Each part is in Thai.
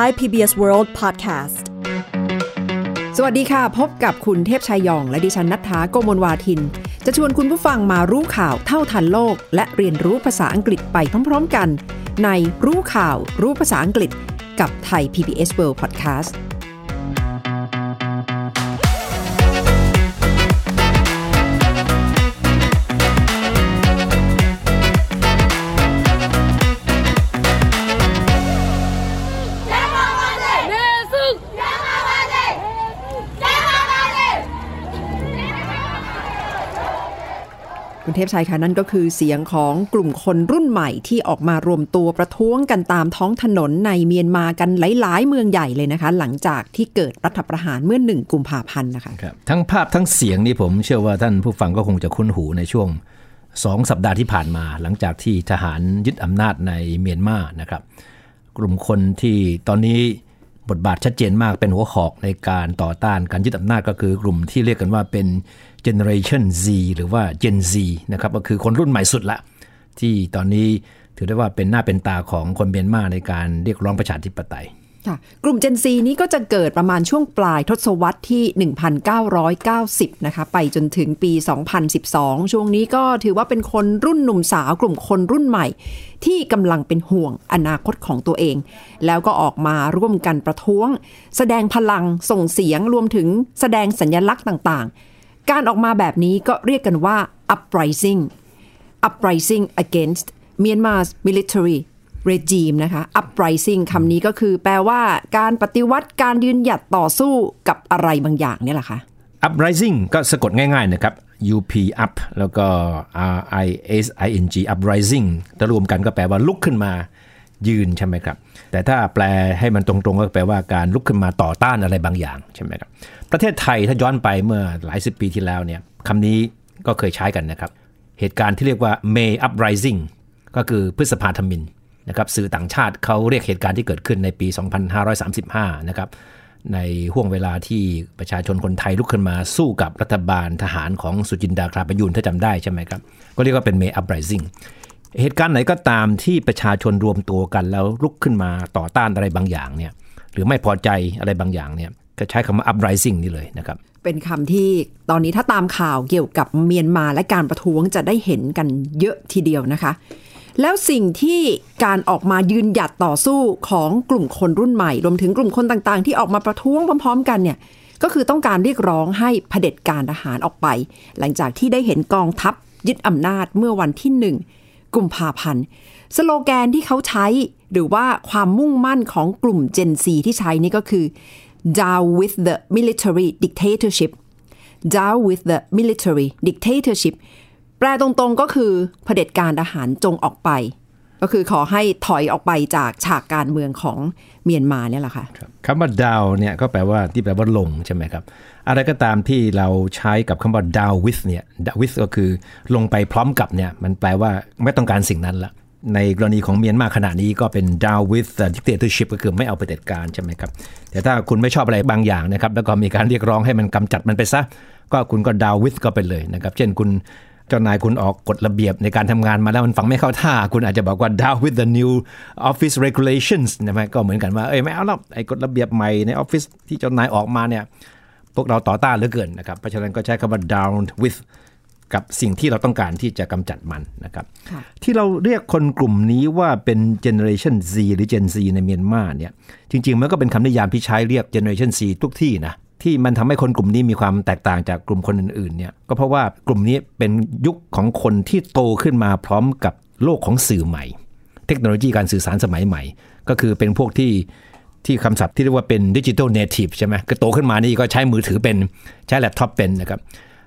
Thai PBS World Podcast สวัสดีค่ะ พบกับคุณเทพชายยอง และดิฉันนัทธาโกมลวาทิน จะชวนคุณผู้ฟังมารู้ข่าวเท่าทันโลก และเรียนรู้ภาษาอังกฤษไปพร้อม ๆ กัน ในรู้ข่าวรู้ภาษาอังกฤษ กับไทย PBS World Podcast เทพชัยคะนั่นก็คือเสียงของกลุ่มคนรุ่นใหม่ที่ออกมารวมตัวประท้วงกันตามท้องถนนในเมียนมากันหลาย ๆ เมืองใหญ่เลยนะคะ หลังจากที่เกิดรัฐประหารเมื่อหนึ่งกุมภาพันธ์นะคะครับทั้งภาพทั้งเสียงนี่ผมเชื่อว่าท่านผู้ฟังก็คงจะคุ้นหูในช่วงสองสัปดาห์ที่ผ่านมา หลังจากที่ทหารยึดอำนาจในเมียนมานะครับ กลุ่มคนที่ตอนนี้ บทบาทชัดเจนมากเป็นหัวหอกในการต่อต้านการยึดอำนาจก็คือกลุ่มที่เรียกกันว่าเป็น Generation Z หรือว่า Gen Z นะครับก็คือคนรุ่นใหม่สุดละ ที่ตอนนี้ถือได้ว่าเป็นหน้าเป็นตาของคนเมียนมาในการเรียกร้องประชาธิปไตย ค่ะกลุ่ม Gen Z นี้ก็จะเกิดประมาณช่วงปลายทศวรรษที่ 1990 นะคะ ไปจนถึงปี 2012 ช่วงนี้ก็ถือว่าเป็นคนรุ่นหนุ่มสาว กลุ่มคนรุ่นใหม่ ที่กำลังเป็นห่วงอนาคตของตัวเอง แล้วก็ออกมาร่วมกันประท้วง แสดงพลังส่งเสียงรวมถึงแสดงสัญญลักษณ์ต่างๆ การออกมาแบบนี้ก็เรียกกันว่า uprising uprising against Myanmar's military regime นะคะ uprising คำนี้ก็คือแปลว่าการปฏิวัติการยืนหยัดต่อสู้กับอะไรบางอย่างเนี่ยแหละคะ uprising ก็สะกดง่ายๆนะครับ up up แล้วก็ r i s i n g uprising ถ้ารวมกันก็แปลว่าลุกขึ้นมายืนใช่ไหมครับ แต่ถ้าแปลให้มันตรงๆ ก็แปลว่าการลุกขึ้นมาต่อต้านอะไรบางอย่างใช่ไหมครับ ประเทศไทยถ้าย้อนไปเมื่อหลายสิบปีที่แล้วเนี่ยคำนี้ก็เคยใช้กันนะครับ เหตุการณ์ที่เรียกว่า May uprising ก็คือพฤษภาธมิน นะครับสื่อต่างชาติเขาเรียกเหตุการณ์ที่เกิดขึ้นในปี 2535 นะครับในห่วงเวลาที่ประชาชนคนไทยลุกขึ้นมาสู้กับรัฐบาลทหารของสุจินดาคราประยุนถ้าจำได้ใช่ไหมครับ ก็เรียกว่าเป็น May uprising เหตุการณ์ไหนก็ตามที่ประชาชนรวมตัวกันแล้วลุกขึ้นมาต่อต้านอะไรบางอย่างเนี่ยหรือไม่พอใจอะไรบางอย่างเนี่ยก็ใช้คำว่า uprising นี่เลยนะครับ เป็นคำที่ตอนนี้ถ้าตามข่าวเกี่ยวกับเมียนมาและการประท้วงจะได้เห็นกันเยอะทีเดียวนะคะ แล้วสิ่งที่การออกมายืนหยัดต่อสู้ของกลุ่มคนรุ่นใหม่ รวมถึงกลุ่มคนต่างๆ ที่ออกมาประท้วงพร้อม ๆ กันเนี่ยก็คือต้องการเรียกร้องให้เผด็จการทหารออกไป หลังจากที่ได้เห็นกองทัพยึดอำนาจเมื่อวันที่หนึ่งกุมภาพันธ์สโลแกนที่เขาใช้หรือว่าความมุ่งมั่นของกลุ่ม Gen Z ที่ใช้นี่ก็คือ down with the military dictatorship down with the military dictatorship แปลตรงๆก็คือเผด็จการทหารจงออกไป ก็คือขอให้ถอยออกไปจากฉากการเมืองของเมียนมาเนี่ยแหละค่ะคำว่า down เนี่ยก็แปลว่าที่แปลว่าลงใช่ไหมครับ อะไรก็ตามที่เราใช้กับคำว่า down with เนี่ย with ก็คือลงไปพร้อมกับเนี่ยมันแปลว่าไม่ต้องการสิ่งนั้นละในกรณีของเมียนมาขณะนี้ก็เป็น down with the dictatorship ก็คือไม่เอาเผด็จการใช่ไหมครับ แต่ถ้าคุณไม่ชอบอะไรบางอย่างนะครับ แล้วก็มีการเรียกร้องให้มันกำจัดมันไปซะ ก็คุณก็ down with ก็ไปเลยนะครับ เช่นคุณ เจ้านายคุณออกกฎระเบียบในการทำงานมาแล้วมันฟังไม่เข้าท่า คุณอาจจะบอกว่า down with the new office regulations นะไหมก็เหมือนกันว่าเอ้ยไม่เอาแล้วไอ้กฎระเบียบใหม่ในออฟฟิศที่เจ้านายออกมาเนี่ยพวกเราต่อต้านเหลือเกินนะครับเพราะฉะนั้นก็ใช้คำว่า down with กับสิ่งที่เราต้องการที่จะกำจัดมันนะครับ ที่เราเรียกคนกลุ่มนี้ว่าเป็น generation Z หรือ Gen Z ในเมียนมาเนี่ยจริงๆ มันก็เป็นคำนิยามที่ใช้เรียก generation Z ทุกที่นะ ที่มันทำให้คนกลุ่มนี้มีความแตกต่างจากกลุ่มคนอื่นๆเนี่ยก็เพราะว่ากลุ่มนี้เป็นยุคของคนที่โตขึ้นมาพร้อมกับโลกของสื่อใหม่ เทคโนโลยีการสื่อสารสมัยใหม่ ก็คือเป็นพวกที่ที่คำศัพท์ที่เรียกว่าเป็น digital native ใช่ไหมก็โตขึ้นมานี่ก็ใช้มือถือเป็นใช้แล็ปท็อปเป็นนะครับ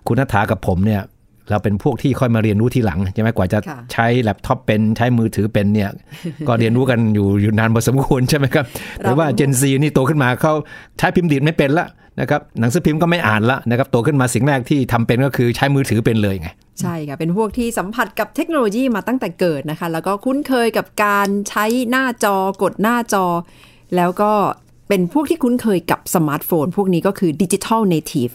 คุณนัฐากับผมเนี่ย เราเป็นพวกที่ค่อยมาเรียนรู้ทีหลังใช่ไหมกว่าจะค่ะใช้แล็ปท็อปเป็นใช้มือถือเป็นเนี่ยก็เรียนรู้กันอยู่อยู่นานพอสมควรใช่ไหมครับแต่ว่า Gen Z นี่โตขึ้นมาเขาใช้พิมพ์ดีดไม่เป็นละนะครับหนังสือพิมพ์ก็ไม่อ่านละนะครับโตขึ้นมาสิ่งแรกที่ทำเป็นก็คือใช้มือถือเป็นเลยไงใช่ค่ะ เป็นพวกที่สัมผัสกับเทคโนโลยีมาตั้งแต่เกิดนะคะ แล้วก็คุ้นเคยกับการใช้หน้าจอกดหน้าจอ แล้วก็ เป็นพวกที่คุ้นเคยกับสมาร์ทโฟน พวกนี้ก็คือ digital native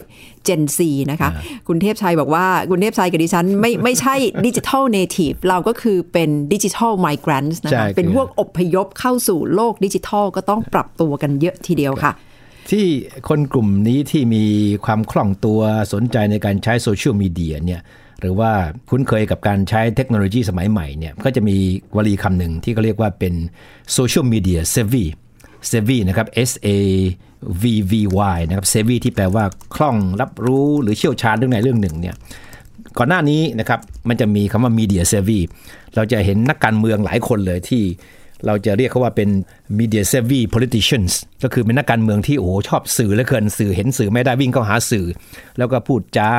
Gen Z นะคะคุณเทพชัยบอกว่าคุณเทพชัยกับดิฉันไม่ไม่ใช่ digital native เราก็คือเป็น digital migrant นะใช่คะเป็นคือพวกอพยพเข้าสู่โลกดิจิทัลก็ต้องปรับตัวกันเยอะทีเดียวค่ะที่คนกลุ่มนี้ที่มีความคล่องตัวสนใจในการใช้โซเชียลมีเดียเนี่ยหรือว่าคุ้นเคยกับการใช้เทคโนโลยีสมัยใหม่เนี่ยก็จะมีวลีคำหนึ่งที่เขาเรียกว่าเป็น social media savvy savvy นะครับ S A V V Y นะครับ savvy ที่แปลว่าคล่องรับรู้หรือเชี่ยวชาญเรื่องใดเรื่องหนึ่งเนี่ยก่อนหน้านี้นะครับมันจะมีคำว่า media savvy เราจะเห็นนักการเมืองหลายคนเลยที่เราจะเรียกเขาว่าเป็น media savvy politicians ก็คือเป็นนักการเมืองที่โอ้โหชอบสื่อเหลือเกินสื่อเห็นสื่อไม่ได้วิ่งเข้าหาสื่อ แล้วก็พูดจา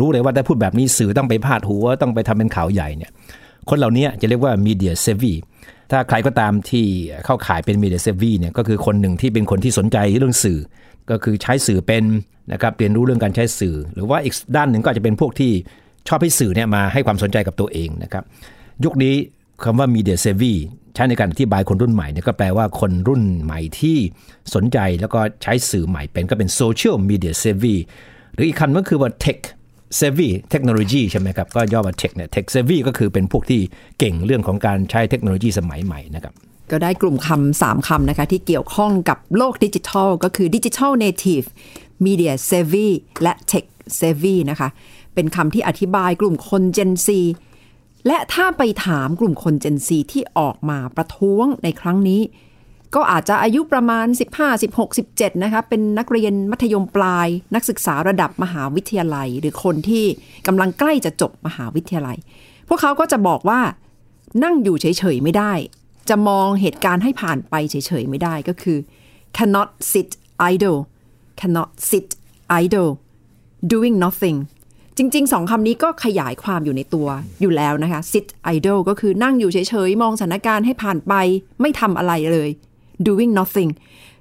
รู้เลยว่าถ้าพูดแบบนี้สื่อต้องไปพาดหัวต้องไปทำเป็นข่าวใหญ่เนี่ยคนเหล่านี้จะเรียกว่า media savvy ถ้าใครก็ตามที่เข้าขายเป็น media savvy เนี่ยก็คือคนหนึ่งที่เป็นคนที่สนใจเรื่องสื่อ ก็คือใช้สื่อเป็นนะครับเรียนรู้เรื่องการใช้สื่อ หรือว่าอีกด้านหนึ่งก็อาจจะเป็นพวกที่ชอบให้สื่อเนี่ยมาให้ความสนใจกับตัวเองนะครับยุคนี้คำว่า media savvy ใช้ในการอธิบายคนรุ่นใหม่เนี่ยก็แปลว่าคนรุ่นใหม่ที่สนใจแล้วก็ใช้สื่อใหม่เป็นก็เป็น social media savvy หรืออีกคำก็คือว่า tech เทคโนโลยีใช่ไหมครับ ก็ย่อมา tech เนี่ย tech savvy ก็คือเป็นพวกที่เก่งเรื่องของการใช้เทคโนโลยีสมัยใหม่นะครับก็ได้กลุ่มคำสามคำนะคะที่เกี่ยวข้องกับโลกดิจิทัล ก็คือ digital native media savvy และ tech savvy นะคะ เป็นคำที่อธิบายกลุ่มคน Gen Z และถ้าไปถามกลุ่มคน Gen Z ที่ออกมาประท้วงในครั้งนี้ ก็อาจจะอายุประมาณ 15 16 17 นะคะ เป็นนักเรียนมัธยมปลาย นักศึกษาระดับมหาวิทยาลัย หรือคนที่กำลังใกล้จะจบมหาวิทยาลัย พวกเขาก็จะบอกว่านั่งอยู่เฉยๆไม่ได้ จะมองเหตุการณ์ให้ผ่านไปเฉยๆไม่ได้ก็คือ cannot sit idle cannot sit idle doing nothing จริงๆสองคำนี้ก็ขยายความอยู่ในตัวอยู่แล้วนะคะ sit idle ก็คือนั่งอยู่เฉยๆ มองสถานการณ์ให้ผ่านไป ไม่ทำอะไรเลย doing nothing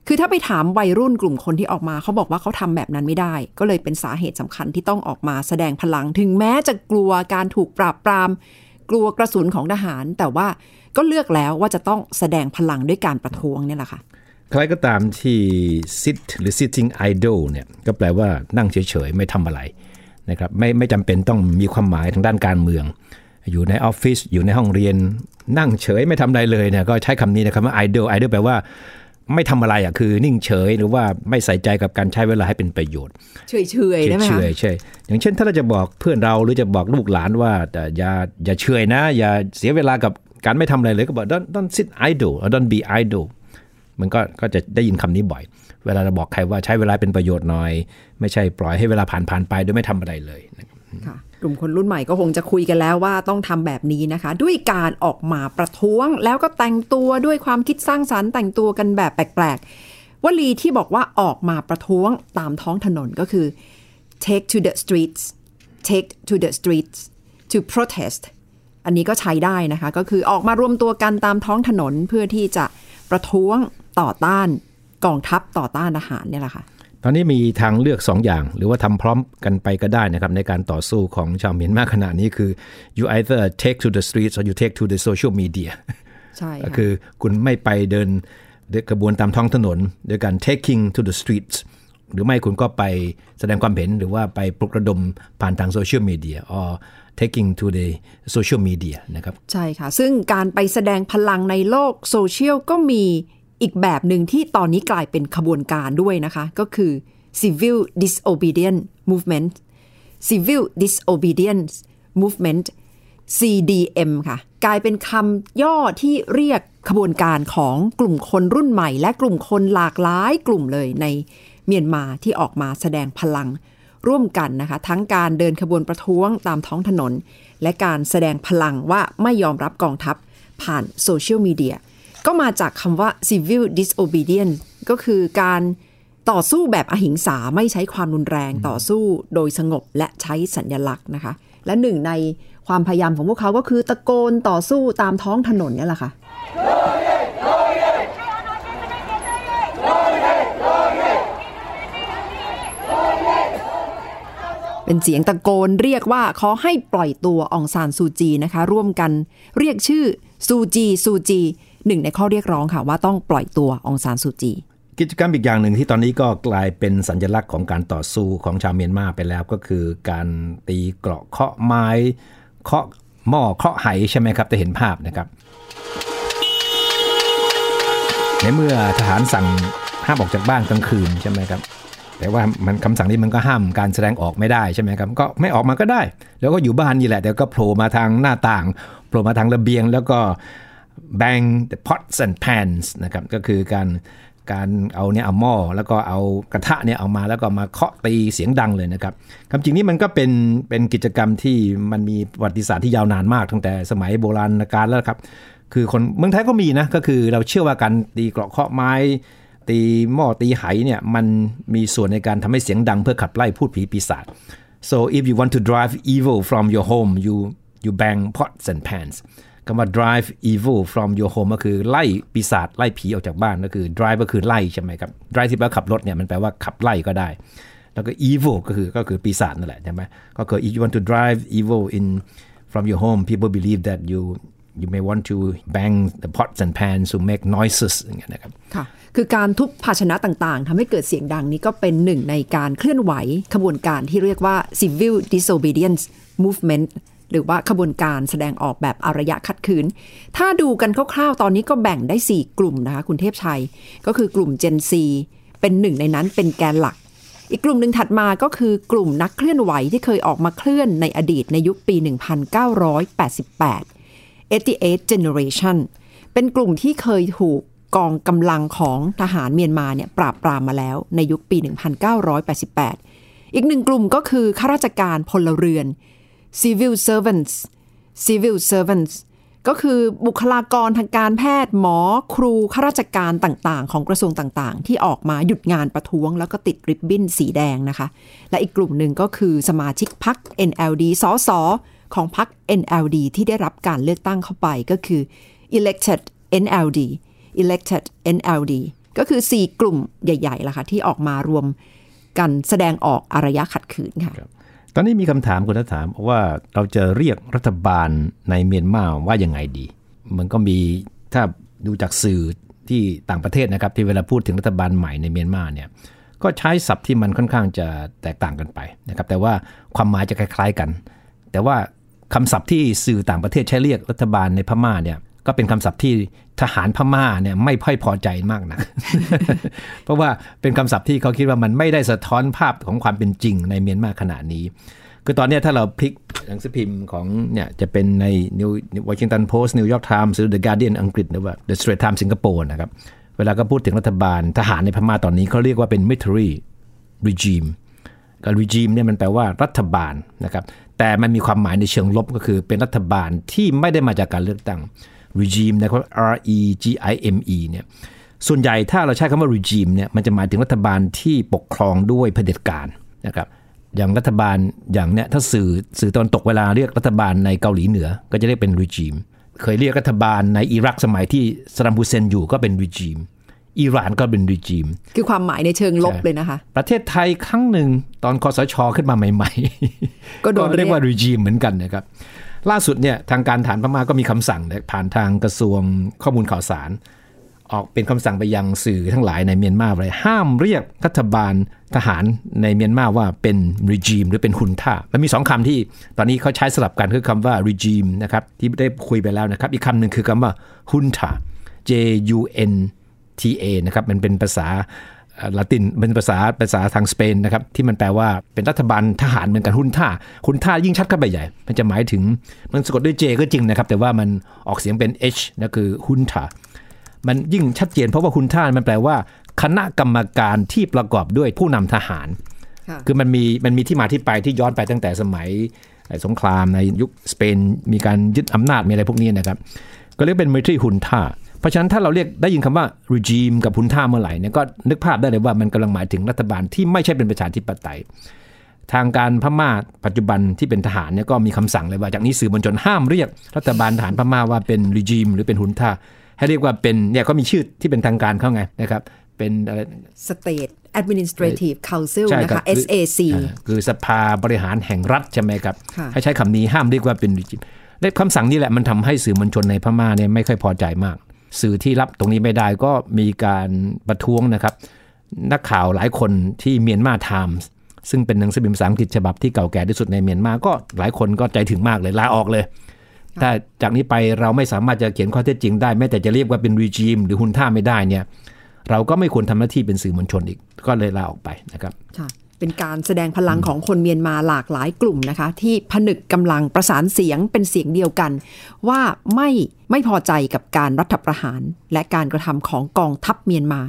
คือถ้าไปถามวัยรุ่นกลุ่มคนที่ออกมาเขาบอกว่าเขาทำแบบนั้นไม่ได้ ก็เลยเป็นสาเหตุสำคัญที่ต้องออกมาแสดงพลัง ถึงแม้จะกลัวการถูกปราบปราม กลัวกระสุนของทหาร แต่ว่าก็เลือกแล้วว่าจะต้องแสดงพลังด้วยการประท้วงเนี่ยแหละค่ะใครก็ตามที่ sit หรือ sitting idle เนี่ยก็แปลว่านั่งเฉยๆ ไม่ทำอะไรนะครับไม่ไม่จำเป็นต้องมีความหมายทางด้านการเมือง อยู่ในออฟฟิศอยู่ในห้องเรียน นั่งเฉยไม่ทำอะไรเลยเนี่ยก็ใช้คำนี้นะครับว่า idle idle แปลว่าไม่ทำอะไรอะคือนิ่งเฉยหรือว่าไม่ใส่ใจกับการใช้เวลาให้เป็นประโยชน์ เฉยๆได้ไหมเฉคะยๆใช่อย่างเช่นถ้าเราจะบอกเพื่อนเราหรือจะบอกลูกหลานว่าแต่อย่าอย่าเฉยนะ อย่าเสียเวลากับการไม่ทำอะไรเลยก็บอก don't don't sit idle or don't be idle มันก็ก็จะได้ยินคำนี้บ่อย เวลาเราบอกใครว่าใช้เวลาเป็นประโยชน์หน่อย ไม่ใช่ปล่อยให้เวลาผ่านผ่านๆไปโดยไม่ทำอะไรเลยนะครับค่ะ กลุ่มคนรุ่นใหม่ก็คงจะคุยกันแล้วว่าต้องทำแบบนี้นะคะ ด้วยการออกมาประท้วง แล้วก็แต่งตัวด้วยความคิดสร้างสรรค์แต่งตัวกันแบบแปลกๆวลีที่บอกว่าออกมาประท้วงตามท้องถนนก็คือ take to the streets take to the streets to protest อันนี้ก็ใช้ได้นะคะ ก็คือออกมารวมตัวกันตามท้องถนนเพื่อที่จะประท้วงต่อต้านกองทัพต่อต้านอาหารเนี่ยแหละค่ะ ตอนนี้มีทางเลือก 2 อย่าง หรือว่าทำพร้อมกันไปก็ได้นะครับในการต่อสู้ของชาวเมียนมาขณะนี้คือ you either take to the streets or you take to the social media ใช่ก็ค่ะคือคุณไม่ไปเดินเดินกระบวนตามท้องถนนโดยการ taking to the streets หรือไม่คุณก็ไปแสดงความเห็นหรือว่าไปปลุกระดมผ่านทางโซเชียลมีเดีย or taking to the social media นะครับ ใช่ค่ะ ซึ่งการไปแสดงพลังในโลกโซเชียลก็มี อีกแบบหนึ่งที่ตอนนี้กลายเป็นขบวนการด้วยนะคะ ก็คือ civil disobedience movement civil disobedience movement CDM ค่ะ กลายเป็นคำย่อที่เรียกขบวนการของกลุ่มคนรุ่นใหม่ และกลุ่มคนหลากหลายกลุ่มเลยในเมียนมาที่ออกมาแสดงพลังร่วมกันนะคะ ทั้งการเดินขบวนประท้วงตามท้องถนน และการแสดงพลังว่าไม่ยอมรับกองทัพผ่านโซเชียลมีเดีย ก็มาจากคำว่า civil disobedience ก็คือการต่อสู้แบบอหิงสาไม่ใช้ความรุนแรงต่อสู้โดยสงบและใช้สัญญลักษณ์นะคะ และหนึ่งในความพยายามของพวกเขาก็คือตะโกนต่อสู้ตามท้องถนนเนี่ยแหละค่ะเป็นเสียงตะโกนเรียกว่าขอให้ปล่อยตัวองซานซูจีนะคะ ร่วมกันเรียกชื่อซูจีซูจี หนึ่งในข้อเรียกร้องค่ะว่าต้องปล่อยตัวองซานซูจี กิจกรรมอีกอย่างหนึ่งที่ตอนนี้ก็กลายเป็นสัญลักษณ์ของการต่อสู้ของชาวเมียนมาไปแล้วก็คือ การตีเกราะเคาะไม้เคาะหม้อเคาะไหใช่ไหมครับจะเห็นภาพนะครับในเมื่อทหารสั่งห้ามออกจากบ้านกลางคืนใช่ไหมครับแต่ว่ามันคำสั่งนี้มันก็ห้ามการแสดงออกไม่ได้ใช่ไหมครับก็ไม่ออกมาก็ได้ แล้วก็อยู่บ้านนี่แหละแต่ก็โผล่มาทางหน้าต่างโผล่มาทางระเบียง แล้วก็ bang the pots and pans นะครับก็คือการการเอาเนี่ยเอาหม้อแล้วก็เอากระทะเนี่ยเอามาแล้วก็มาเคาะตีเสียงดังเลยนะครับคำจริงนี้มันก็เป็นเป็นกิจกรรมที่มันมีประวัติศาสตร์ที่ยาวนานมากตั้งแต่สมัยโบราณกาลแล้วครับ คือคนเมืองไทยก็มีนะก็คือเราเชื่อว่าการตีเกราะเคาะไม้ ตีหม้อตีไหเนี่ยมันมีส่วนในการทำให้เสียงดังเพื่อขับไล่พูดผีปีศาจ so if you want to drive evil from your home you you bang pots and pans คำว่า drive evil from your home ก็คือไล่ปีศาจไล่ผีออกจากบ้านก็คือ drive ก็คือไล่ใช่ไหมครับ drive ที่แปลว่าขับรถเนี่ยมันแปลว่าขับไล่ก็ได้ แล้วก็ evil ก็คือก็คือปีศาจนั่นแหละใช่ไหมก็คือ if you want to drive evil in from your home people believe that you you may want to bang the pots and pans to make noises อย่างเงี้ยนะครับค่ะคือการทุบภาชนะต่างๆทำให้เกิดเสียงดังนี้ก็เป็นหนึ่งในการเคลื่อนไหวขบวนการที่เรียกว่า civil disobedience movement หรือว่าขบวนการแสดงออกแบบอารยะขัดขืน ถ้าดูกันคร่าวๆ ตอนนี้ก็แบ่งได้ 4 กลุ่มนะคะคุณเทพชัย ก็คือกลุ่ม Gen Z เป็นหนึ่งในนั้นเป็นแกนหลัก อีกกลุ่มหนึ่งถัดมาก็คือกลุ่มนักเคลื่อนไหวที่เคยออกมาเคลื่อนในอดีตในยุคปี 1988 88 Generation เป็นกลุ่มที่เคยถูกกองกำลังของทหารเมียนมาเนี่ยปราบปรามมาแล้วในยุคปี 1988 อีกหนึ่งกลุ่มก็คือข้าราชการพลเรือน civil servants civil servants ก็คือบุคลากรทางการแพทย์หมอครูข้าราชการต่างๆ ของกระทรวงต่างๆ ที่ออกมาหยุดงานประท้วง แล้วก็ติดริบบิ้นสีแดงนะคะ และอีกกลุ่มหนึ่งก็คือสมาชิกพรรค NLD สสของพรรค NLD ที่ได้รับการเลือกตั้งเข้าไปก็คือ elected NLD elected NLD ก็คือ 4 กลุ่มใหญ่ๆล่ะค่ะที่ออกมารวมกันแสดงออกอารยะขัดขืนค่ะ ตอนนี้มีคำถามคุณนัฐถามว่าเราจะเรียกรัฐบาลในเมียนมาว่ายังไงดี มันก็มีถ้าดูจากสื่อที่ต่างประเทศนะครับ ที่เวลาพูดถึงรัฐบาลใหม่ในเมียนมาเนี่ยก็ใช้ศัพท์ที่มันค่อนข้างจะแตกต่างกันไปนะครับ แต่ว่าความหมายจะคล้าย ๆกัน แต่ว่าคำศัพท์ที่สื่อต่างประเทศใช้เรียกรัฐบาลในพม่าเนี่ย ก็เป็นคำศัพท์ที่ทหารพม่าเนี่ยไม่ค่อยพอใจมากนะเพราะว่าเป็นคำศัพท์ที่เขาคิดว่ามันไม่ได้สะท้อนภาพของความเป็นจริงในเมียนมาขณะนี้ คือตอนนี้ถ้าเราพลิกหนังสือพิมพ์ของเนี่ยจะเป็นใน New Washington Post New York Times หรือ The Guardian อังกฤษหรือว่า The Straits Times สิงคโปร์นะครับ เวลาก็พูดถึงรัฐบาลทหารในพม่าตอนนี้เขาเรียกว่าเป็น military regime ก็ regime เนี่ยมันแปลว่ารัฐบาลนะครับแต่มันมีความหมายในเชิงลบก็คือเป็นรัฐบาลที่ไม่ได้มาจากการเลือกตั้ง regime นะครับ R E G I M E เนี่ยส่วนใหญ่ถ้าเราใช้คำว่า regime เนี่ยมันจะหมายถึงรัฐบาลที่ปกครองด้วยเผด็จการนะครับอย่างรัฐบาลอย่างเนี้ยถ้าสื่อสื่อตอนตกเวลาเรียกรัฐบาลในเกาหลีเหนือ ก็จะเรียกเป็น regime เคยเรียกรัฐบาลในอิรักสมัยที่ซาดัมฮุเซนอยู่ก็เป็น regime อิหร่านก็เป็น regime คือความหมายในเชิงลบเลยนะคะ ประเทศไทยครั้งหนึ่งตอนคอสช ขึ้นมาใหม่ ๆ ก็โดนเรียกว่าเรียก regime เหมือนกันนะครับ ล่าสุดเนี่ยทางการฐานพม่าก็มีคำสั่งนะผ่านทางกระทรวงข้อมูลข่าวสาร ออกเป็นคำสั่งไปยังสื่อทั้งหลายในเมียนมาเลยห้ามเรียกรัฐบาลทหารในเมียนมาว่าเป็น regime หรือเป็นฮุนท่ามันมีสองคำที่ตอนนี้เขาใช้สลับกันคือคำว่า regime นะครับที่ได้คุยไปแล้วนะครับ อีกคำหนึ่งคือคำว่า junta J U N T A นะครับมันเป็นภาษา ละตินเป็นภาษาภาษาทางสเปนนะครับที่มันแปลว่าเป็นรัฐบาลทหารเหมือนกันฮุนท่าฮุนท่ายิ่งชัดเข้าไปใหญ่ มันจะหมายถึงมันสะกดด้วย J ก็จริงนะครับ แต่ว่ามันออกเสียงเป็น H นั่นคือฮุนท่ามันยิ่งชัดเจนเพราะว่าฮุนท่ามันแปลว่า คณะกรรมการที่ประกอบด้วยผู้นำทหารค่ะคือมันมีมันมีที่มาที่ไปที่ย้อนไปตั้งแต่สมัยสงครามในยุคสเปนมีการยึดอำนาจมีอะไรพวกนี้นะครับ ก็เรียกเป็น military junta เพราะฉะนั้นถ้าเราเรียกได้ยินคำว่า regime กับ junta เมื่อไหร่เนี่ยก็นึกภาพได้เลยว่ามันกำลังหมายถึงรัฐบาลที่ไม่ใช่เป็นประชาธิปไตย ทางการพม่าปัจจุบันที่เป็นทหารเนี่ยก็มีคำสั่งเลยว่าจากนี้สื่อมวลชนห้ามเรียกรัฐบาลทหารพม่าว่าเป็น regime หรือเป็น junta ให้เรียกว่าเป็นเนี่ยก็มีชื่อที่เป็นทางการเข้าไงนะครับเป็นอะไร State Administrative Council ใช่นะครัคะบคือ SAC อ่าคือสภาบริหารแห่งรัฐใช่ไหมครับค่ะให้ใช้คำนี้ห้ามเรียกว่าเป็น regime และคำสั่งนี้แหละมันทำให้สื่อมวลชนในพม่าเนี่ยไม่ค่อยพอใจมาก สื่อที่รับตรงนี้ไม่ได้ก็มีการประท้วงนะครับ นักข่าวหลายคนที่เมียนมาไทมส์ซึ่งเป็นหนังสือพิมพ์ภาษาอังกฤษฉบับที่เก่าแก่ที่สุดในเมียนมาก็หลายคนก็ใจถึงมากเลยลาออกเลยถ้าจากนี้ไปเราไม่สามารถจะเขียนข้อเท็จจริงได้แม้แต่จะเรียกว่าเป็นรีจิมหรือหุนท่าไม่ได้เนี่ย เราก็ไม่ควรทำหน้าที่เป็นสื่อมวลชนอีกก็เลยลาออกไปนะครับ เป็นการแสดงพลังของคนเมียนมาหลากหลายกลุ่มนะคะ ที่ผนึกกำลังประสานเสียงเป็นเสียงเดียวกัน ว่าไม่ไม่พอใจกับการรัฐประหาร และการกระทำของกองทัพเมียนมา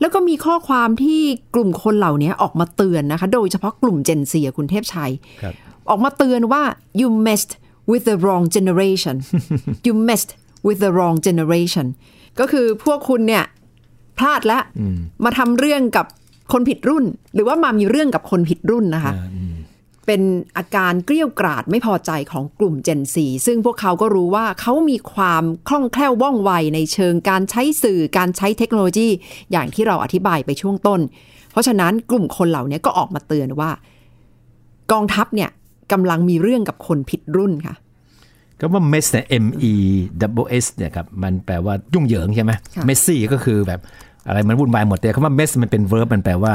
แล้วก็มีข้อความที่กลุ่มคนเหล่านี้ออกมาเตือนนะคะ โดยเฉพาะกลุ่มเจนซีคุณเทพชัยครับออกมาเตือนว่า you messed with the wrong generation you messed with the wrong generation ก็คือพวกคุณเนี่ยพลาดแล้ว มาทำเรื่องกับ คนผิดรุ่น หรือว่ามามีเรื่องกับคนผิดรุ่นนะคะเป็นอาการเกลี้ยวกราดไม่พอใจของกลุ่ม Gen Z ซึ่งพวกเขาก็รู้ว่าเขามีความคล่องแคล่วว่องไวในเชิงการใช้สื่อการใช้เทคโนโลยี อย่างที่เราอธิบายไปช่วงต้น เพราะฉะนั้นกลุ่มคนเหล่านี้ก็ออกมาเตือนว่า กองทัพเนี่ยกำลังมีเรื่องกับคนผิดรุ่นค่ะก็ว่า mess เนี่ย M E W S เนี่ยครับมันแปลว่ายุ่งเหยิงใช่ไหมค่ะ messy ก็คือแบบ อะไรมันวุ่นวายหมดแต่คำว่า mess มันเป็น verb มันแปลว่า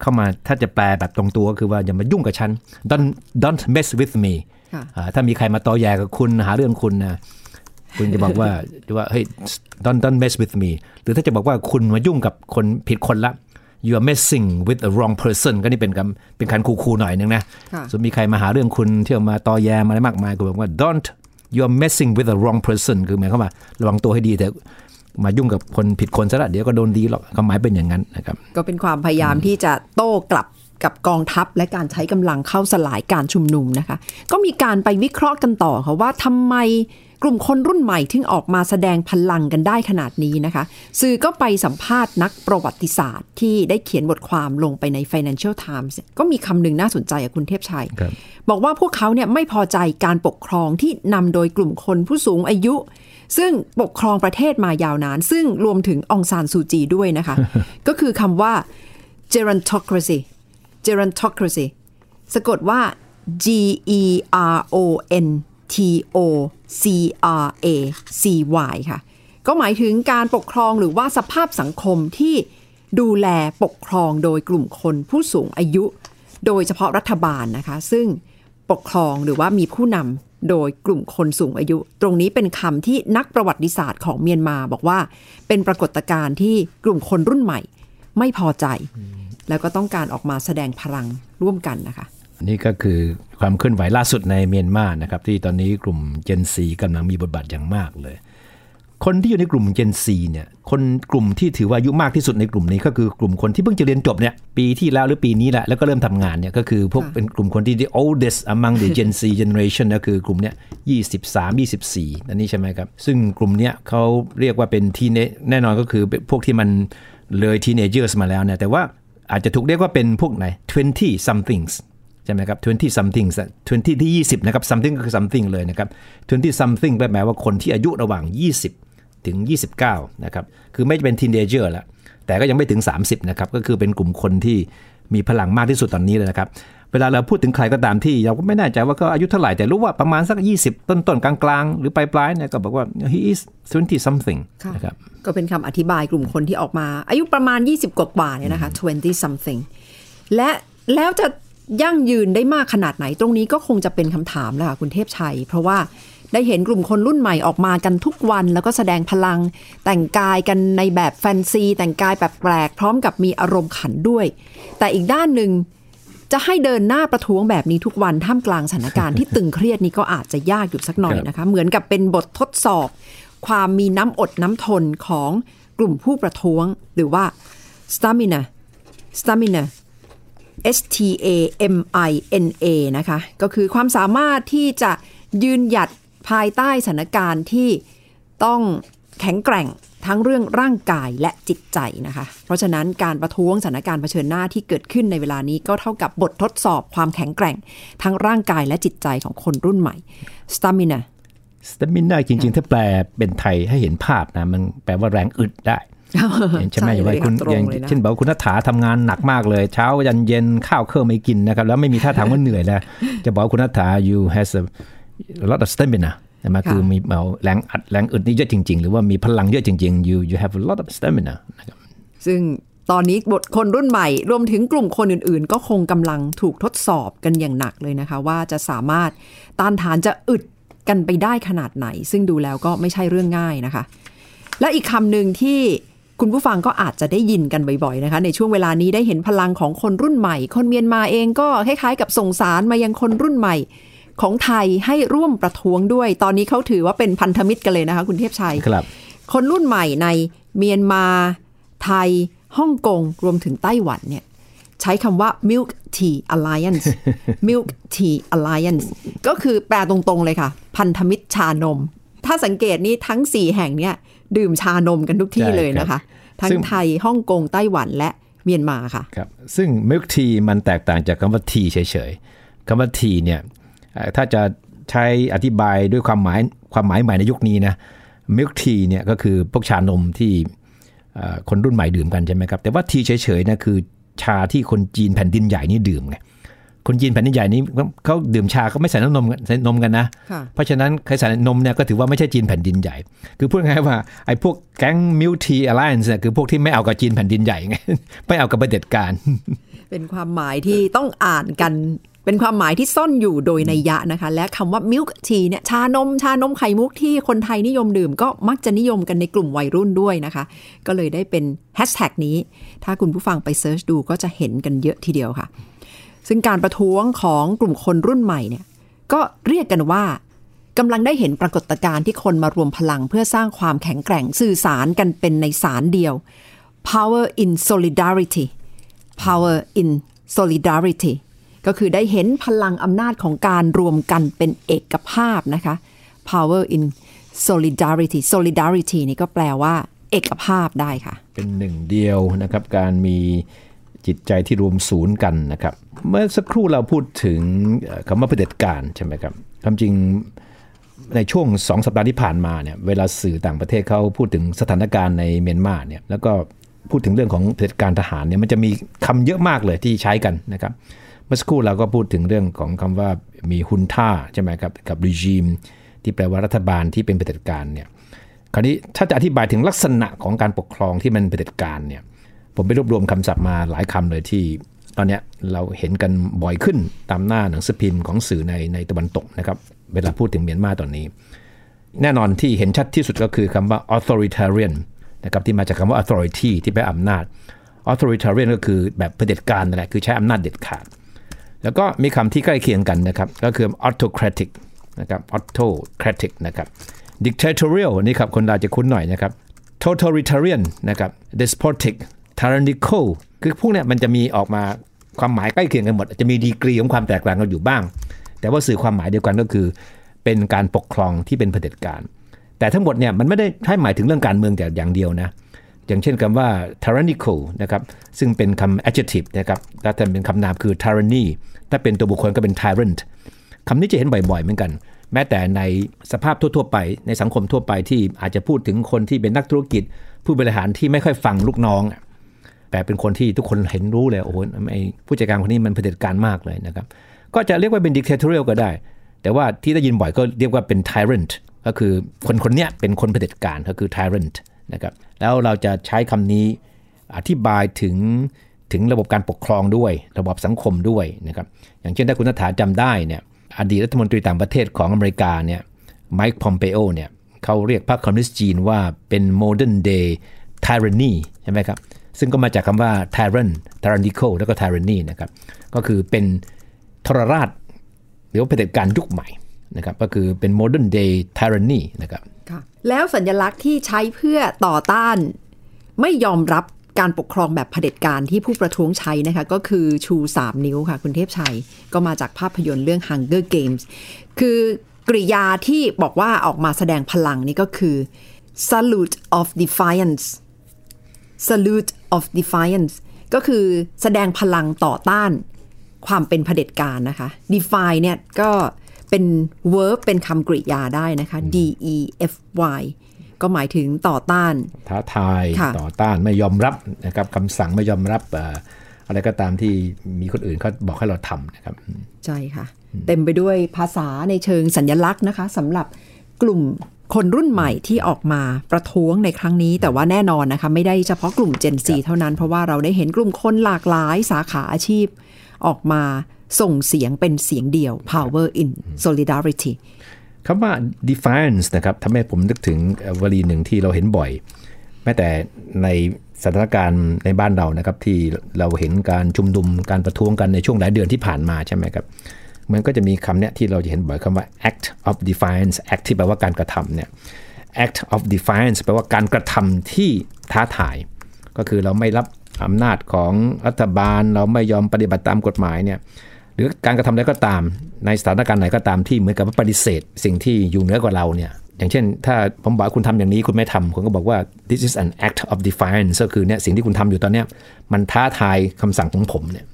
เข้ามาถ้าจะแปลแบบตรงตัวก็คือว่าอย่ามายุ่งกับฉัน don't don't mess with me ค่ะอ่าถ้ามีใครมาตอแยกับคุณหาเรื่องคุณนะคุณจะบอกว่าว่าเฮ้ย don't don't mess with me หรือถ้าจะบอกว่าคุณมายุ่งกับคนผิดคนละ you are messing with the wrong person ก็นี่เป็นคำเป็นคันคูๆหน่อยนึงนะค่ะส่วนมีใครมาหาเรื่องคุณเที่ยวมาตอแยมาอะไรมากมายก็บอกว่า don't you are messing with the wrong person คือหมายความว่าระวังตัวให้ดีแต่ มายุ่งกับคนผิดคนซะละเดี๋ยวก็โดนดีหรอกความหมายเป็นอย่างนั้นนะครับ ก็เป็นความพยายามที่จะโต้กลับกับกองทัพและการใช้กำลังเข้าสลายการชุมนุมนะคะ ก็มีการไปวิเคราะห์กันต่อค่ะว่าทำไมกลุ่มคนรุ่นใหม่ถึงออกมาแสดงพลังกันได้ขนาดนี้นะคะ สื่อก็ไปสัมภาษณ์นักประวัติศาสตร์ที่ได้เขียนบทความลงไปใน Financial Times ก็มีคำหนึ่งน่าสนใจอะคุณเทพชัยครับบอกว่าพวกเขาเนี่ยไม่พอใจการปกครองที่นำโดยกลุ่มคนผู้สูงอายุ ซึ่งปกครองประเทศมายาวนาน ซึ่งรวมถึงองซานซูจีด้วยนะคะ ก็คือคำว่า gerontocracy gerontocracy สะกดว่า G E R O N T O C R A C Y ค่ะ ก็หมายถึงการปกครองหรือว่าสภาพสังคมที่ดูแลปกครองโดยกลุ่มคนผู้สูงอายุ โดยเฉพาะรัฐบาลนะคะ ซึ่งปกครองหรือว่ามีผู้นำ โดยกลุ่มคนสูงอายุ ตรงนี้เป็นคำที่นักประวัติศาสตร์ของเมียนมาบอกว่า เป็นปรากฏการณ์ที่กลุ่มคนรุ่นใหม่ ไม่พอใจ แล้วก็ต้องการออกมาแสดงพลังร่วมกันนะคะ นี่ก็คือความเคลื่อนไหวล่าสุดในเมียนมานะครับ ที่ตอนนี้กลุ่ม Gen Z กำลังมีบทบาทอย่างมากเลย คนที่อยู่ในกลุ่ม Gen Z เนี่ย คนกลุ่มที่ถือว่าอายุมากที่สุดในกลุ่มนี้ก็คือกลุ่มคนที่เพิ่งจะเรียนจบเนี่ยปีที่แล้วหรือปีนี้แหละแล้วก็เริ่มทำงานเนี่ยก็คือพวกค่ะเป็นกลุ่มคนที่ the oldest among the Gen Z generation ก็คือกลุ่มเนี้ย23 24นั่นนี่ใช่ไหมครับ ซึ่งกลุ่มเนี้ยเขาเรียกว่าเป็นทีเนแน่นอนก็คือเป็นพวกที่มันเลย teenagers มาแล้วเนี่ยแต่ว่าอาจจะถูกเรียกว่าเป็นพวกไหน20 somethings ใช่ไหมครับ20 something 20 ที่ 20 นะครับ something ก็คือ something เลยนะครับ20 something แปลว่าคนที่อายุระหว่าง 20 ถึง 29 นะครับ คือไม่เป็น teenager แล้วแต่ก็ยังไม่ถึง 30 นะครับ ก็คือเป็นกลุ่มคนที่มีพลังมากที่สุดตอนนี้เลยนะครับ เวลาเราพูดถึงใครก็ตามที่ เราก็ไม่แน่ใจว่าก็อายุเท่าไหร่ แต่รู้ว่าประมาณสัก 20ต้นต้นๆ กลางๆ หรือปลายๆเนี่ยก็บอกว่า he is 20 something ค่ะนะครับ ก็เป็นคำอธิบายกลุ่มคนที่ออกมา อายุประมาณ 20 กว่าๆเนี่ยนะคะ20 something และแล้วจะยั่งยืนได้มากขนาดไหนตรงนี้ก็คงจะเป็นคำถามแหละค่ะคุณเทพชัย เพราะว่า ได้เห็นกลุ่มคนรุ่นใหม่ออกมากันทุกวันแล้วก็แสดงพลัง แต่งกายกันในแบบแฟนซี แต่งกายแบบแปลกพร้อมกับมีอารมณ์ขันด้วย แต่อีกด้านหนึ่งจะให้เดินหน้าประท้วงแบบนี้ทุกวันท่ามกลางสถานการณ์ที่ตึงเครียดนี้ก็อาจจะยากอยู่สักหน่อยนะคะ เหมือนกับเป็นบททดสอบ ความมีน้ำอดน้ำทนของกลุ่มผู้ประท้วง หรือว่า stamina stamina S T A M I N A นะคะ ก็คือความสามารถที่จะยืนหยัด ภายใต้สถานการณ์ที่ต้องแข็งแกร่งทั้งเรื่องร่างกายและจิตใจนะคะ เพราะฉะนั้นการประท้วงสถานการณ์เผชิญหน้าที่เกิดขึ้นในเวลานี้ก็เท่ากับบททดสอบความแข็งแกร่ง ทั้งร่างกายและจิตใจของคนรุ่นใหม่ stamina สเตมินาจริง ๆ ถ้าแปลเป็นไทยให้เห็นภาพนะ มันแปลว่าแรงอึดได้ใช่ไหมอย่างเลไรยคุณค่ะตรอย่างงเลยนะเช่นบอกว่าคุณนัฐาทำงานหนักมากเลย เช้ายันเย็นข้าวเครื่องไม่กินนะครับ แล้วไม่มีท่าทางว่าเหนื่อยแล้วจะบอกว่าคุณนัฐา you has a, a lot of stamina ใช่ไหมคือมีเอาแรงอัดแรงอึดนี่เยอะจริง ๆ หรือว่ามีพลังเยอะจริง ๆ you you have a lot of stamina นะครับซึ่งตอนนี้บทคนรุ่นใหม่ รวมถึงกลุ่มคนอื่นๆ ก็คงกำลังถูกทดสอบกันอย่างหนักเลยนะคะ ว่าจะสามารถต้านทานจะอึดกันไปได้ขนาดไหน ซึ่งดูแล้วก็ไม่ใช่เรื่องง่ายนะคะ และอีกคำหนึ่งที่คุณผู้ฟังก็อาจจะได้ยินกันบ่อยๆนะคะ ในช่วงเวลานี้ได้เห็นพลังของคนรุ่นใหม่ คนเมียนมาเองก็คล้ายๆกับส่งสารมายังคนรุ่นใหม่ ของไทยให้ร่วมประท้วงด้วย ตอนนี้เขาถือว่าเป็นพันธมิตรกันเลยนะคะ คุณเทพชัยครับ คนรุ่นใหม่ในเมียนมา ไทยฮ่องกงรวมถึงไต้หวันเนี่ยใช้คำว่า milk tea alliance milk tea alliance ก็คือแปลตรงๆเลยค่ะ พันธมิตรชานม ถ้าสังเกตนี่ทั้ง 4 แห่งเนี่ยดื่มชานมกันทุกที่ใช่เลยนะคะครับทั้งซึ่งไทยฮ่องกงไต้หวันและเมียนมาค่ะครับซึ่ง milk tea มันแตกต่างจากคำว่า tea เฉยๆคำว่า tea เนี่ยเอ่อ ถ้าจะใช้อธิบายด้วยความหมายความหมายใหม่ในยุคนี้นะ milk tea เนี่ยก็คือพวกชานมที่เอ่อคนรุ่นใหม่ดื่มกันใช่ไหมครับ แต่ว่า tea เฉยๆนะคือชาที่คนจีนแผ่นดินใหญ่นี่ดื่มไงคนจีนแผ่นดินใหญ่นี่เขาดื่มชาเขาไม่ใส่น้ำนมกันใส่นมกันนะค่ะเพราะฉะนั้นใครใส่นมเนี่ยก็ถือว่าไม่ใช่จีนแผ่นดินใหญ่ คือพูดง่ายๆว่าไอ้พวกแก๊งมิลทีอ l ไลน์เนี่ยคือพวกที่ไม่เอากับจีนแผ่นดินใหญ่ไงไม่เอากับประเผด็จการ เป็นความหมายที่ต้องอ่านกัน เป็นความหมายที่ซ่อนอยู่โดยในยะนะคะ และคำว่า milk tea เนี่ยชานมชานมไข่มุกที่คนไทยนิยมดื่ม ก็มักจะนิยมกันในกลุ่มวัยรุ่นด้วยนะคะ ก็เลยได้เป็นแฮชแท็กนี้ ถ้าคุณผู้ฟังไปเซิร์ชดูก็จะเห็นกันเยอะทีเดียวค่ะ ซึ่งการประท้วงของกลุ่มคนรุ่นใหม่เนี่ยก็เรียกกันว่ากำลังได้เห็นปรากฏการณ์ที่คนมารวมพลังเพื่อสร้างความแข็งแกร่งสื่อสารกันเป็นในสารเดียว power in solidarity power in solidarity ก็คือได้เห็นพลังอำนาจของการรวมกันเป็นเอกภาพนะคะ power in solidarity solidarity นี่ก็แปลว่า เอกภาพได้ค่ะ เป็นหนึ่งเดียวนะครับ การมีจิตใจที่รวมศูนย์กันนะครับ เมื่อสักครู่เราพูดถึงคำว่าเผด็จการใช่ไหมครับความจริงในช่วงสองสัปดาห์ที่ผ่านมาเนี่ยเวลาสื่อต่างประเทศเขาพูดถึงสถานการณ์ในเมียนมาเนี่ยแล้วก็พูดถึงเรื่องของเผด็จการทหารเนี่ยมันจะมีคำเยอะมากเลยที่ใช้กันนะครับ เมื่อสักครู่เราก็พูดถึงเรื่องของคำว่ามีฮุนท่าใช่ไหมครับกับรีจิมที่แปลว่ารัฐบาลที่เป็นเผด็จการเนี่ยคราวนี้ถ้าจะอธิบายถึงลักษณะของการปกครองที่มันเผด็จการเนี่ยผมไปรวบรวมคำศัพท์มาหลายคำเลยที่ ตอนนี้เราเห็นกันบ่อยขึ้นตามหน้าหนังสือพิมพ์ของสื่อในในตะวันตกนะครับเวลาพูดถึงเมียนมาตอนนี้ แน่นอนที่เห็นชัดที่สุดก็คือคำว่า authoritarian นะครับที่มาจากคำว่า authority ที่แปลอำนาจ authoritarian ก็คือแบบเผด็จการนั่นแหละคือใช้อำนาจเด็ดขาด แล้วก็มีคำที่ใกล้เคียงกันนะครับ ก็คือ autocratic นะครับ autocratic นะครับ dictatorial นี่ครับคนเราจะคุ้นหน่อยนะครับ totalitarian นะครับ despotic tyrannical คือพวกเนี้ยมันจะมีออกมาความหมายใกล้เคียงกันหมด จะมีดีกรีของความแตกต่างกันอยู่บ้าง แต่ว่าสื่อความหมายเดียวกันก็คือ เป็นการปกครองที่เป็นเผด็จการ แต่ทั้งหมดเนี่ยมันไม่ได้ให้หมายถึงเรื่องการเมืองแต่อย่างเดียวนะอย่างเช่นคำว่า tyrannical นะครับซึ่งเป็นคำ adjective นะครับถ้าเป็นคำนามคือ tyranny ถ้าเป็นตัวบุคคลก็เป็น tyrant คำนี้จะเห็นบ่อยๆเหมือนกัน แม้แต่ในสภาพทั่วๆไป ในสังคมทั่วไปที่อาจจะพูดถึงคนที่เป็นนักธุรกิจ ผู้บริหารที่ไม่ค่อยฟังลูกน้อง แต่เป็นคนที่ทุกคนเห็นรู้เลยโอ้โหไอ้ผู้จัดการคนนี้มันเผด็จการมากเลยนะครับ ก็จะเรียกว่าเป็น dictatorial ก็ได้ แต่ว่าที่ได้ยินบ่อยก็เรียกว่าเป็น tyrant ก็คือคนคนนี้เป็นคนเผด็จการก็คือ tyrant นะครับแล้วเราจะใช้คำนี้อธิบายถึง ถึงระบบการปกครองด้วย ระบบสังคมด้วยนะครับอย่างเช่นถ้าคุณนัฐาจำได้เนี่ยอดีตรัฐมนตรีต่างประเทศของอเมริกาเนี่ยไมค์พอมเปโอเนี่ยเขาเรียกพรรคคอมมิวนิสต์จีนว่าเป็น modern day tyranny ใช่ไหมครับ ซึ่งก็มาจากคำว่า tyrant tyrannical แล้วก็ tyranny นะครับ ก็คือเป็นทรราชหรือว่าเผด็จการยุคใหม่นะครับ ก็คือเป็น modern day tyranny นะครับค่ะแล้วสัญลักษณ์ที่ใช้เพื่อต่อต้าน ไม่ยอมรับ การปกครองแบบเผด็จการที่ผู้ประท้วงใช้นะคะ ก็คือชู 3 นิ้วค่ะ คุณเทพชัย ก็มาจากภาพยนตร์เรื่อง Hunger Games คือกริยาที่บอกว่าออกมาแสดงพลังนี่ก็คือ salute of defiance salute of defiance ก็คือแสดงพลังต่อต้านความเป็นเผด็จการนะคะ defy เนี่ยก็เป็น verb เป็นคำกริยาได้นะคะ d e f y ก็หมายถึงต่อต้าน ท้าทายค่ะต่อต้านไม่ยอมรับนะครับคำสั่งไม่ยอมรับเอ่ออะไรก็ตามที่มีคนอื่นเขาบอกให้เราทำนะครับ ใช่ค่ะ เต็มไปด้วยภาษาในเชิงสัญญลักษณ์นะคะสำหรับกลุ่มคนรุ่นใหม่ที่ออกมาประท้วงในครั้งนี้ แต่ว่าแน่นอนนะคะ ไม่ได้เฉพาะกลุ่ม Gen Z เท่านั้น เพราะว่าเราได้เห็นกลุ่มคนหลากหลายสาขาอาชีพ ออกมาส่งเสียงเป็นเสียงเดียว power in solidarity คำว่า defiance นะครับทำให้ผมนึกถึงวลีหนึ่งที่เราเห็นบ่อย แม้แต่ในสถานการณ์ในบ้านเรานะครับ ที่เราเห็นการชุมนุมการประท้วงกันในช่วงหลายเดือนที่ผ่านมาใช่ไหมครับมันก็จะมีคำเนี้ยที่เราจะเห็นบ่อยคำว่า act of defiance act ที่แปลว่าการกระทำเนี่ย act of defiance แปลว่าการกระทำที่ท้าทาย ก็คือเราไม่รับอำนาจของรัฐบาล เราไม่ยอมปฏิบัติตามกฎหมายเนี่ย หรือการกระทำใดก็ตาม ในสถานการณ์ไหนก็ตามที่เหมือนกับว่าปฏิเสธ สิ่งที่อยู่เหนือกว่าเราเนี่ยอย่างเช่น ถ้าผมบอกคุณทำอย่างนี้คุณไม่ทำผมก็บอกว่า this is an act of defiance ก็คือเนี่ยสิ่งที่คุณทำอยู่ตอนเนี้ยมันท้าทายคำสั่งของผมเนี่ย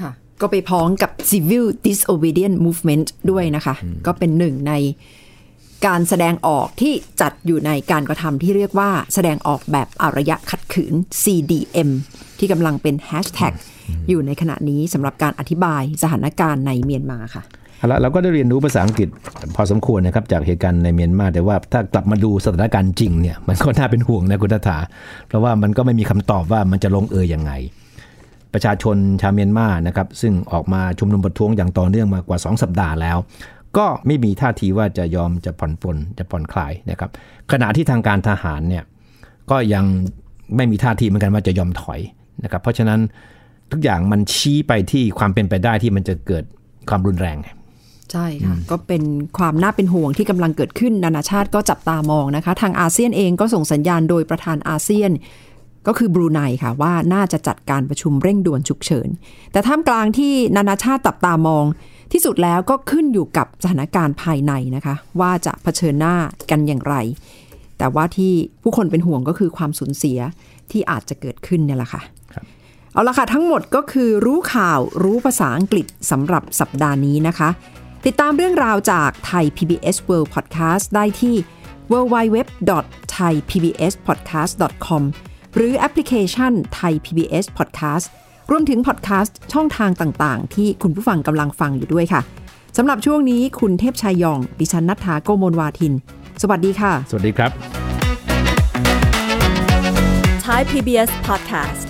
ค่ะก็ไปพ้องกับ civil disobedient movement ด้วยนะคะ ก็เป็นหนึ่งในการแสดงออกที่จัดอยู่ในการกระทำที่เรียกว่าแสดงออกแบบอารยะขัดขืน CDM ที่กำลังเป็นแฮชแท็ก อยู่ในขณะนี้สำหรับการอธิบายสถานการณ์ในเมียนมาค่ะเอาละเราก็ได้เรียนรู้ภาษาอังกฤษพอสมควรนะครับจากเหตุการณ์ในเมียนมา แต่ว่าถ้ากลับมาดูสถานการณ์จริงเนี่ยมันก็น่าเป็นห่วงนะคุณทัฐาเพราะว่ามันก็ไม่มีคำตอบว่ามันจะลงเอยยังไง ประชาชนชาวเมียนมานะครับซึ่งออกมาชุมนุมประท้วงอย่างต่อเนื่องมากว่า 2 สัปดาห์แล้ว ก็ไม่มีท่าทีว่าจะยอมจะผ่อนปลนจะผ่อนคลายนะครับขณะที่ทางการทหารเนี่ยก็ยังไม่มีท่าทีเหมือนกันว่าจะยอมถอยนะครับเพราะฉะนั้น ทุกอย่างมันชี้ไปที่ความเป็นไปได้ที่มันจะเกิดความรุนแรงใช่ค่ะ ก็เป็นความน่าเป็นห่วงที่กำลังเกิดขึ้นนานาชาติก็จับตามองนะคะ ทางอาเซียนเองก็ส่งสัญญาณโดยประธานอาเซียน ก็คือบรูไนค่ะว่าน่าจะจัดการประชุมเร่งด่วนฉุกเฉิน แต่ท่ามกลางที่นานาชาติจับตามอง ที่สุดแล้วก็ขึ้นอยู่กับสถานการณ์ภายในนะคะ ว่าจะเผชิญหน้ากันอย่างไร แต่ว่าที่ผู้คนเป็นห่วงก็คือความสูญเสียที่อาจจะเกิดขึ้นเนี่ยแหละค่ะ เอาละค่ะ ทั้งหมดก็คือรู้ข่าวรู้ภาษาอังกฤษสำหรับสัปดาห์นี้นะคะ ติดตามเรื่องราวจากไทย PBS World Podcast ได้ที่ www.thaipbspodcast.com หรือแอปพลิเคชัน Thai PBS Podcast รวมถึงพอดแคสต์ช่องทางต่างๆ ที่คุณผู้ฟังกำลังฟังอยู่ด้วยค่ะสำหรับช่วงนี้คุณเทพชายยอง ดิฉันนัทธาโกโมลวาทิน สวัสดีค่ะ สวัสดีครับ Thai PBS podcast.